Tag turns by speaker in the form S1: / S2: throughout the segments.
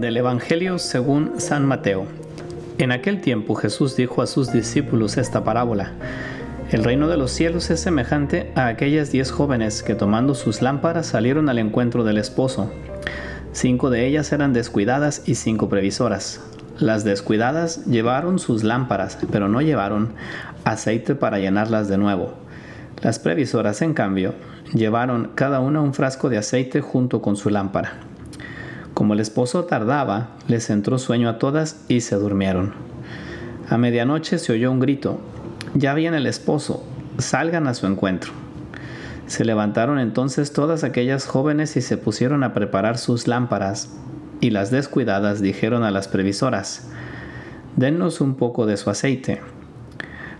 S1: Del Evangelio según San Mateo. En aquel tiempo Jesús dijo a sus discípulos esta parábola. El reino de los cielos es semejante a aquellas diez jóvenes que tomando sus lámparas salieron al encuentro del esposo. Cinco de ellas eran descuidadas y cinco previsoras. Las descuidadas llevaron sus lámparas, pero no llevaron aceite para llenarlas de nuevo. Las previsoras, en cambio, llevaron cada una un frasco de aceite junto con su lámpara. Como el esposo tardaba, les entró sueño a todas y se durmieron. A medianoche se oyó un grito, ya viene el esposo, salgan a su encuentro. Se levantaron entonces todas aquellas jóvenes y se pusieron a preparar sus lámparas, y las descuidadas dijeron a las previsoras, Dennos un poco de su aceite,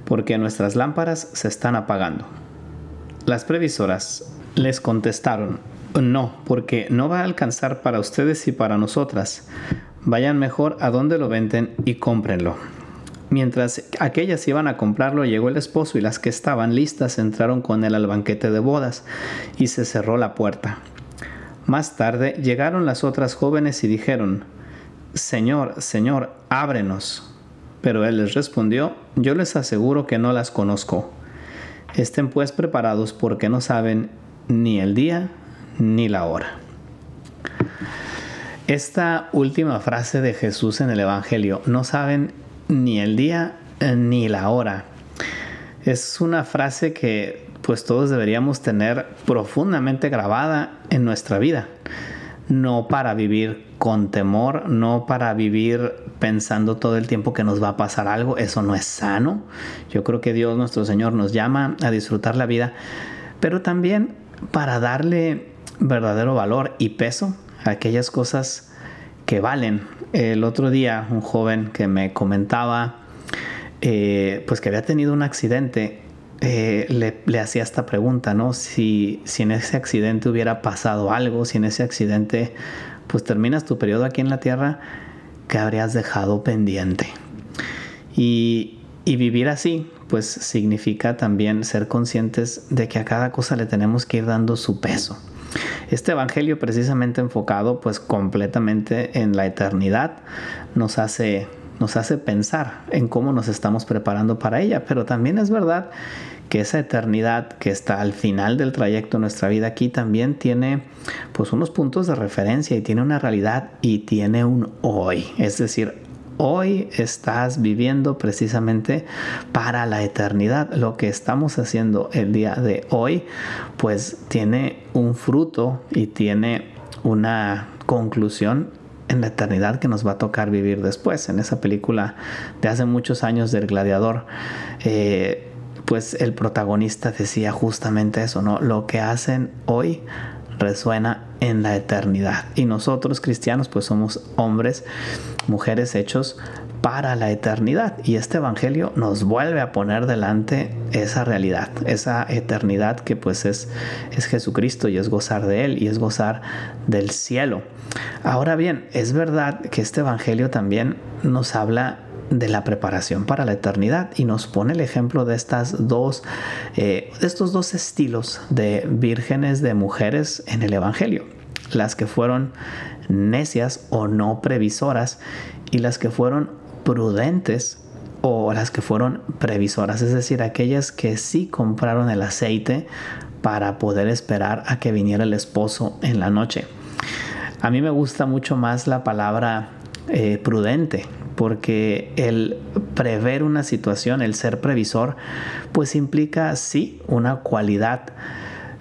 S1: porque nuestras lámparas se están apagando. Las previsoras les contestaron, no, porque no va a alcanzar para ustedes y para nosotras. Vayan mejor a donde lo venden y cómprenlo. Mientras aquellas iban a comprarlo, llegó el esposo y las que estaban listas entraron con él al banquete de bodas y se cerró la puerta. Más tarde llegaron las otras jóvenes y dijeron, Señor, Señor, ábrenos. Pero él les respondió, yo les aseguro que no las conozco. Estén pues preparados porque no saben ni el día ni la hora. Esta última frase de Jesús en el Evangelio, no saben ni el día eh, ni la hora, es una frase que pues todos deberíamos tener profundamente grabada en nuestra vida. No para vivir con temor, no para vivir pensando todo el tiempo que nos va a pasar algo, eso no es sano. Yo creo que Dios nuestro Señor nos llama a disfrutar la vida, pero también para darle verdadero valor y peso a aquellas cosas que valen. El otro día un joven que me comentaba eh, pues que había tenido un accidente eh, le, hacía esta pregunta, ¿no? Si, en ese accidente hubiera pasado algo, si en ese accidente pues terminas tu periodo aquí en la tierra, ¿qué habrías dejado pendiente? Y, y vivir así, pues significa también ser conscientes de que a cada cosa le tenemos que ir dando su peso. Este evangelio precisamente enfocado pues completamente en la eternidad nos hace nos hace pensar en cómo nos estamos preparando para ella, pero también es verdad que esa eternidad que está al final del trayecto de nuestra vida aquí también tiene pues unos puntos de referencia y tiene una realidad y tiene un hoy, es decir, hoy estás viviendo precisamente para la eternidad. Lo que estamos haciendo el día de hoy, pues tiene un fruto y tiene una conclusión en la eternidad que nos va a tocar vivir después. En esa película de hace muchos años del gladiador, eh, pues el protagonista decía justamente eso, ¿no? Lo que hacen hoy resuena en la eternidad. Y nosotros cristianos pues somos hombres, mujeres hechos para la eternidad. Y este Evangelio nos vuelve a poner delante esa realidad, esa eternidad que pues es, es Jesucristo y es gozar de Él y es gozar del cielo. Ahora bien, es verdad que este Evangelio también nos habla de la preparación para la eternidad. Y nos pone el ejemplo de estas dos eh, de estos dos estilos de vírgenes de mujeres en el evangelio. Las que fueron necias o no previsoras y las que fueron prudentes o las que fueron previsoras es decir aquellas que sí compraron el aceite para poder esperar a que viniera el esposo en la noche. A mí me gusta mucho más la palabra eh, prudente porque el prever una situación, el ser previsor, pues implica sí una cualidad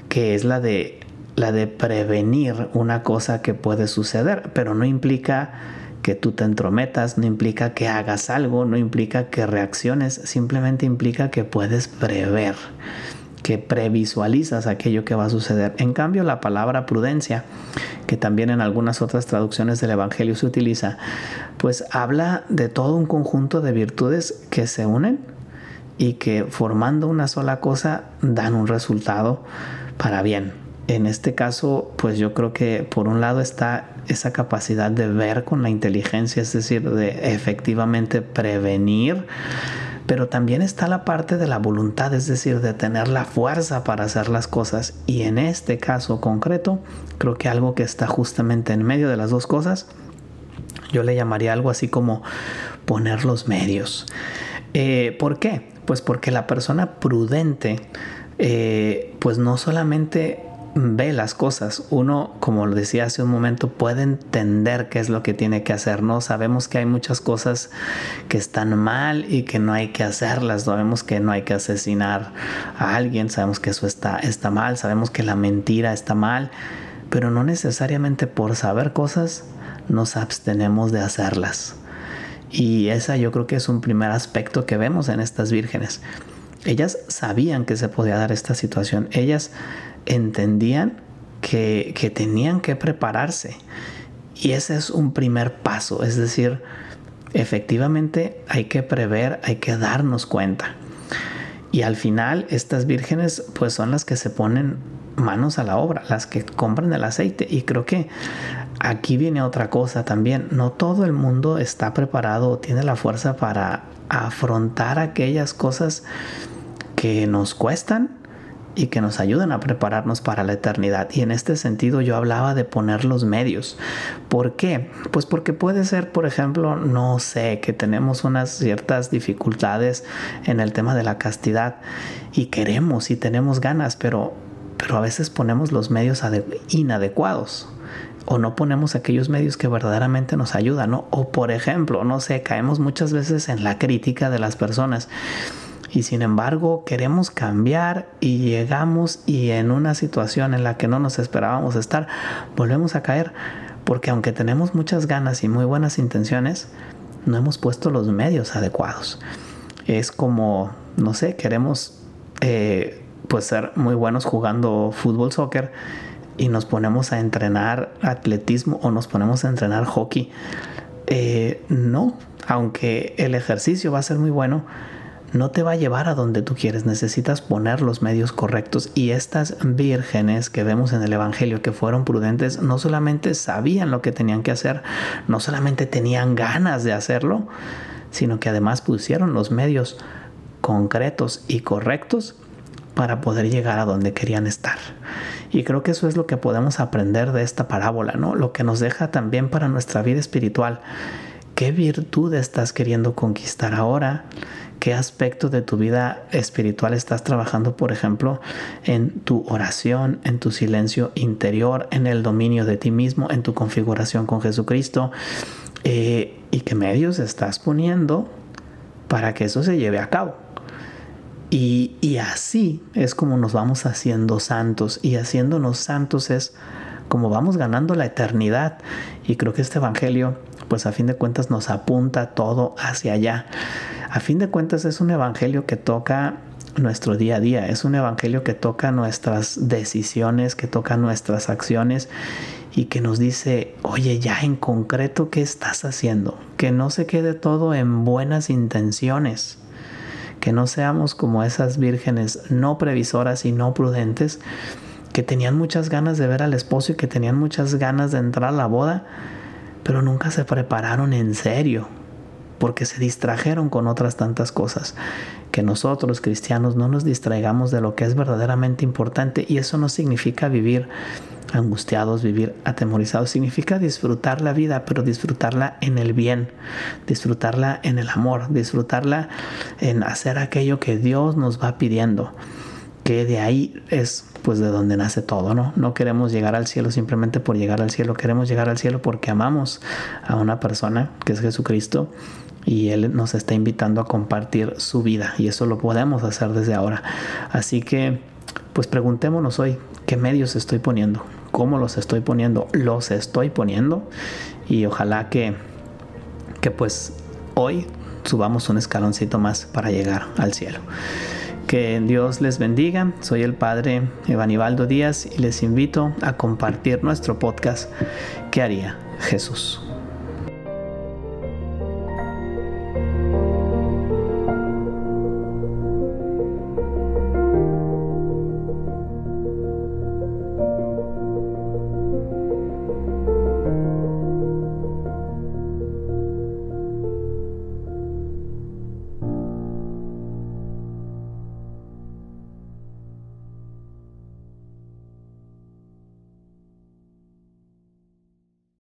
S1: que es la de la de prevenir una cosa que puede suceder, pero no implica que tú te entrometas, no implica que hagas algo, no implica que reacciones, simplemente implica que puedes prever que previsualizas aquello que va a suceder. En cambio, la palabra prudencia, que también en algunas otras traducciones del Evangelio se utiliza, pues habla de todo un conjunto de virtudes que se unen y que formando una sola cosa dan un resultado para bien. En este caso, pues yo creo que por un lado está esa capacidad de ver con la inteligencia, es decir, de efectivamente prevenir pero también está la parte de la voluntad, es decir, de tener la fuerza para hacer las cosas. Y en este caso concreto, creo que algo que está justamente en medio de las dos cosas Yo le llamaría algo así como poner los medios. Eh, ¿Por qué? Pues porque la persona prudente, eh, pues no solamente ve las cosas. Uno, como lo decía hace un momento, puede entender qué es lo que tiene que hacer, ¿no? Sabemos que hay muchas cosas que están mal y que no hay que hacerlas. Sabemos que no hay que asesinar a alguien, sabemos que eso está, está mal, sabemos que la mentira está mal, pero no necesariamente por saber cosas nos abstenemos de hacerlas. Y esa yo creo que es un primer aspecto que vemos en estas vírgenes. Ellas sabían que se podía dar esta situación. Ellas entendían que, que tenían que prepararse. Y ese es un primer paso. Es decir, efectivamente hay que prever, hay que darnos cuenta. Y al final estas vírgenes pues son las que se ponen manos a la obra, las que compran el aceite. Y creo que aquí viene otra cosa también. No todo el mundo está preparado o tiene la fuerza para afrontar aquellas cosas que nos cuestan y que nos ayudan a prepararnos para la eternidad. Y en este sentido yo hablaba de poner los medios. ¿Por qué? Pues porque puede ser, por ejemplo, no sé, que tenemos unas ciertas dificultades en el tema de la castidad y queremos y tenemos ganas, pero, pero a veces ponemos los medios inadecuados o no ponemos aquellos medios que verdaderamente nos ayudan, ¿no? O por ejemplo, no sé, caemos muchas veces en la crítica de las personas y sin embargo queremos cambiar y llegamos y en una situación en la que no nos esperábamos estar, volvemos a caer porque aunque tenemos muchas ganas y muy buenas intenciones, no hemos puesto los medios adecuados. Es como, no sé, queremos eh, pues ser muy buenos jugando fútbol, soccer y nos ponemos a entrenar atletismo o nos ponemos a entrenar hockey. Eh, no, aunque el ejercicio va a ser muy bueno, no te va a llevar a donde tú quieres. Necesitas poner los medios correctos. Y estas vírgenes que vemos en el Evangelio que fueron prudentes, no solamente sabían lo que tenían que hacer, no solamente tenían ganas de hacerlo, sino que además pusieron los medios concretos y correctos para poder llegar a donde querían estar. Y creo que eso es lo que podemos aprender de esta parábola, ¿no? Lo que nos deja también para nuestra vida espiritual. ¿Qué virtud estás queriendo conquistar ahora? ¿Qué aspecto de tu vida espiritual estás trabajando, por ejemplo, en tu oración, en tu silencio interior, en el dominio de ti mismo, en tu configuración con Jesucristo? Eh, ¿Y qué medios estás poniendo para que eso se lleve a cabo? Y, y, así es como nos vamos haciendo santos. Y haciéndonos santos es como vamos ganando la eternidad. Y creo que este Evangelio, pues a fin de cuentas, nos apunta todo hacia allá. A fin de cuentas es un Evangelio que toca nuestro día a día, es un Evangelio que toca nuestras decisiones, que toca nuestras acciones y que nos dice, oye, ya en concreto, ¿qué estás haciendo? Que no se quede todo en buenas intenciones que no seamos como esas vírgenes no previsoras y no prudentes que tenían muchas ganas de ver al esposo y que tenían muchas ganas de entrar a la boda, pero nunca se prepararon en serio porque se distrajeron con otras tantas cosas. Que nosotros, cristianos, no nos distraigamos de lo que es verdaderamente importante y eso no significa vivir angustiados, vivir atemorizados. Significa disfrutar la vida, pero disfrutarla en el bien, disfrutarla en el amor, disfrutarla en hacer aquello que Dios nos va pidiendo. Que de ahí es pues de donde nace todo, ¿no? No queremos llegar al cielo simplemente por llegar al cielo, queremos llegar al cielo porque amamos a una persona que es Jesucristo y Él nos está invitando a compartir su vida y eso lo podemos hacer desde ahora. Así que pues preguntémonos hoy, ¿qué medios estoy poniendo? ¿Cómo los estoy poniendo? ¿Los estoy poniendo? Y ojalá que, que pues hoy subamos un escaloncito más para llegar al cielo. Que Dios les bendiga. Soy el Padre Evanibaldo Díaz y les invito a compartir nuestro podcast ¿Qué haría Jesús?